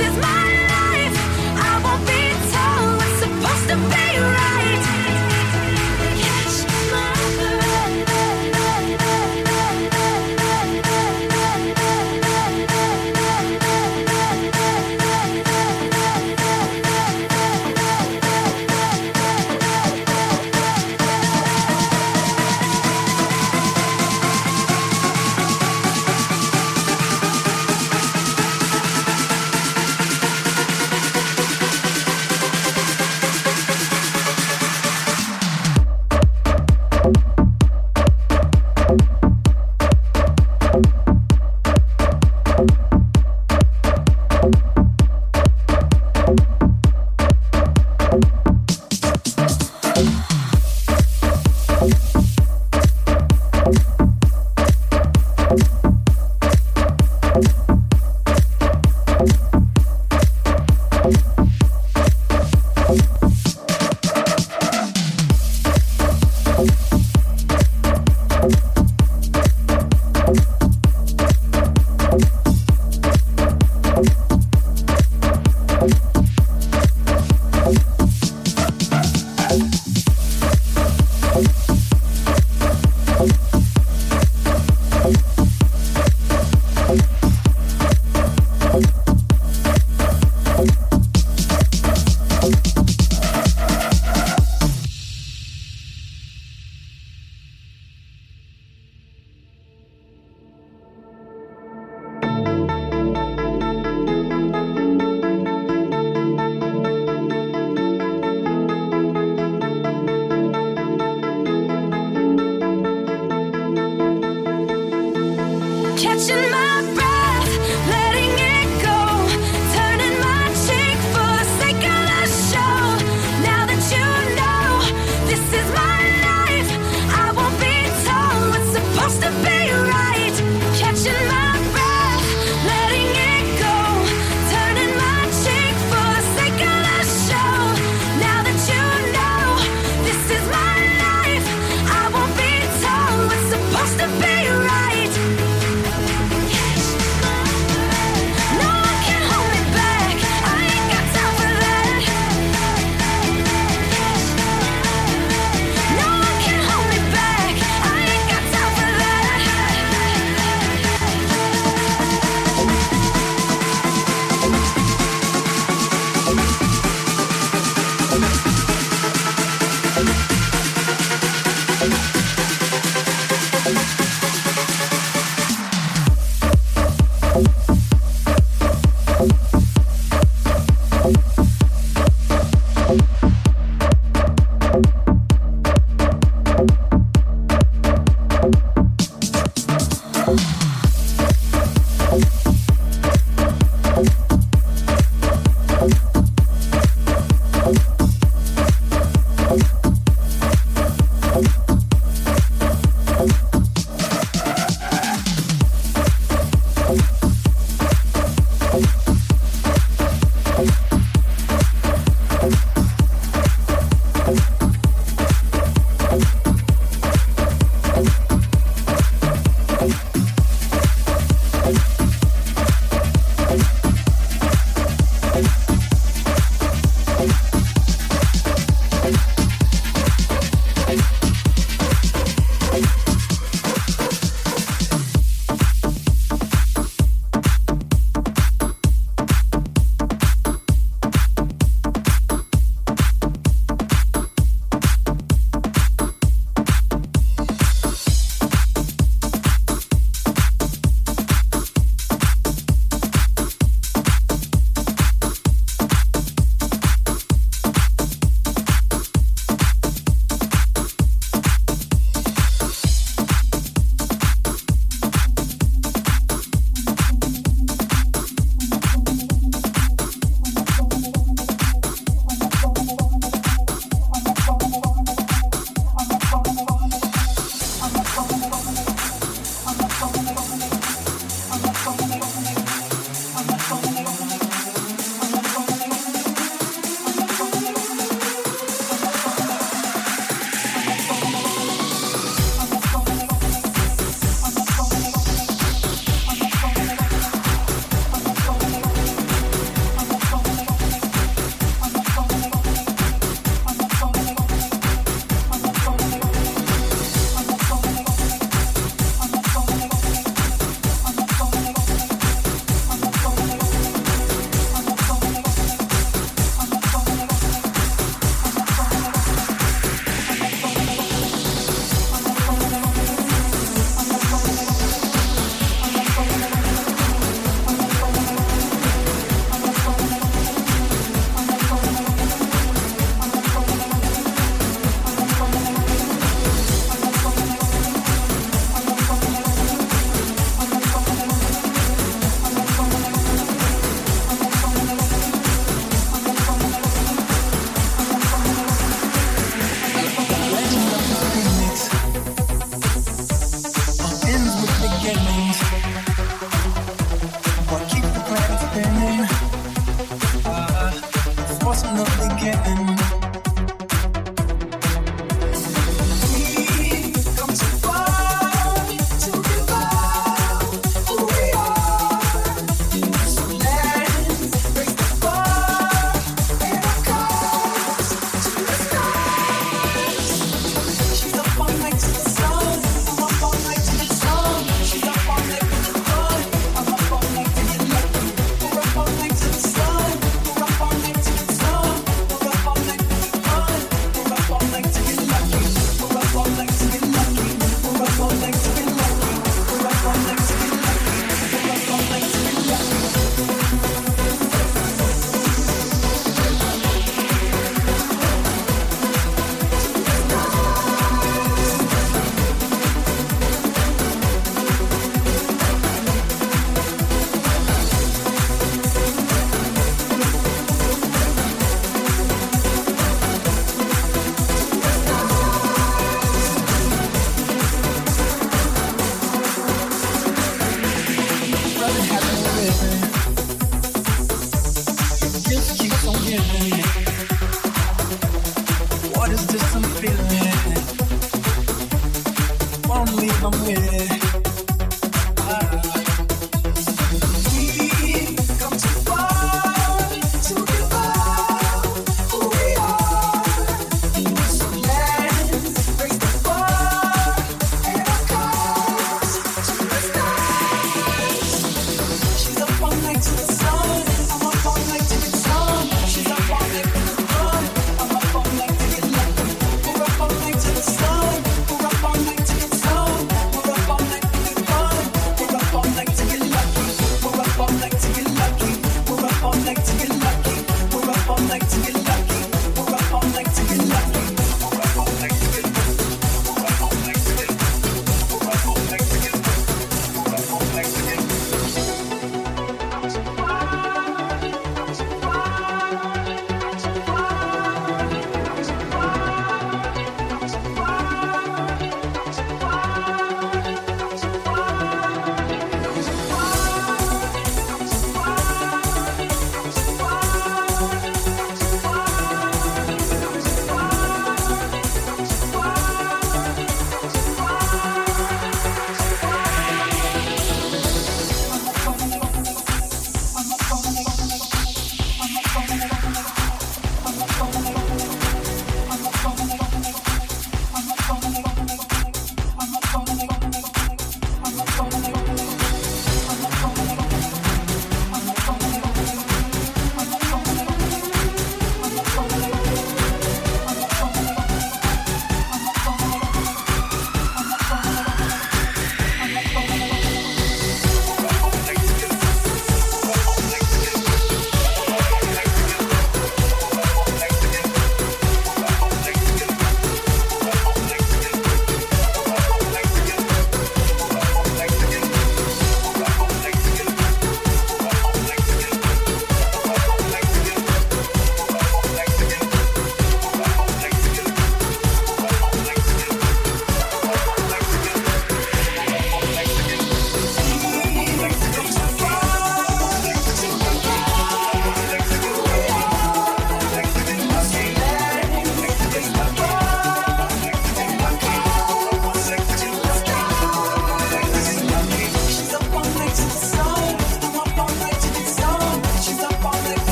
is my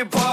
get bought.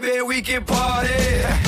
Baby, we can party.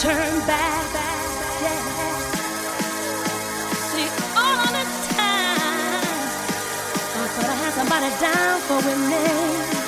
turn back. See, all the I thought I had somebody down for me.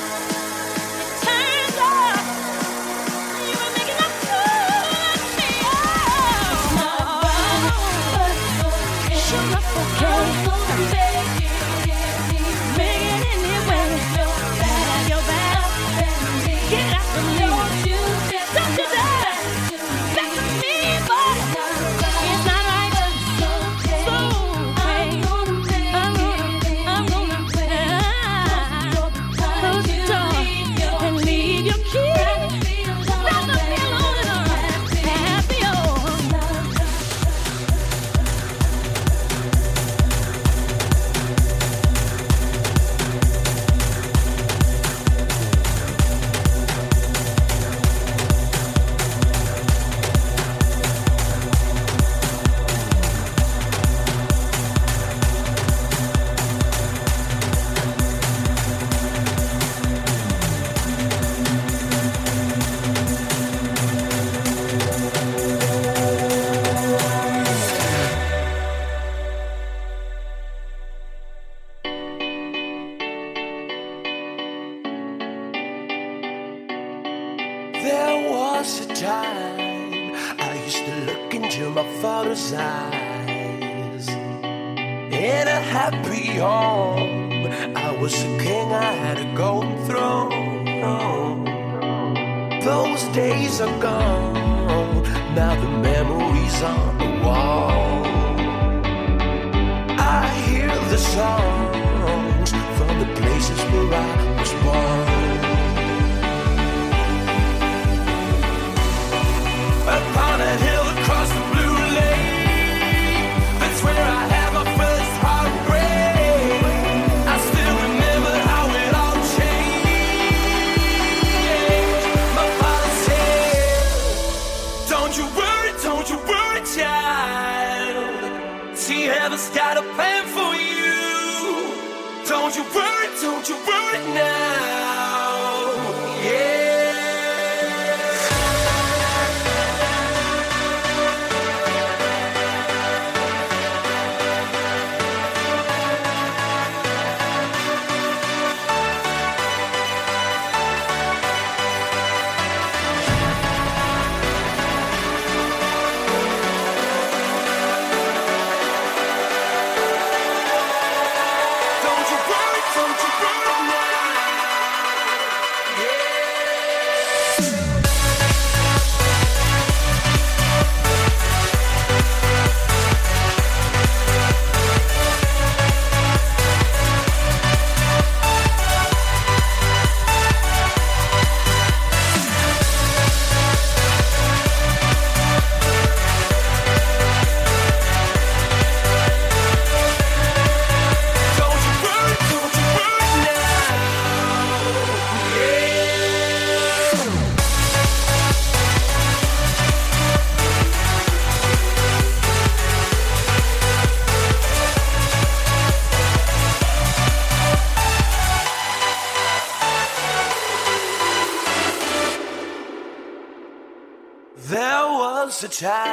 A time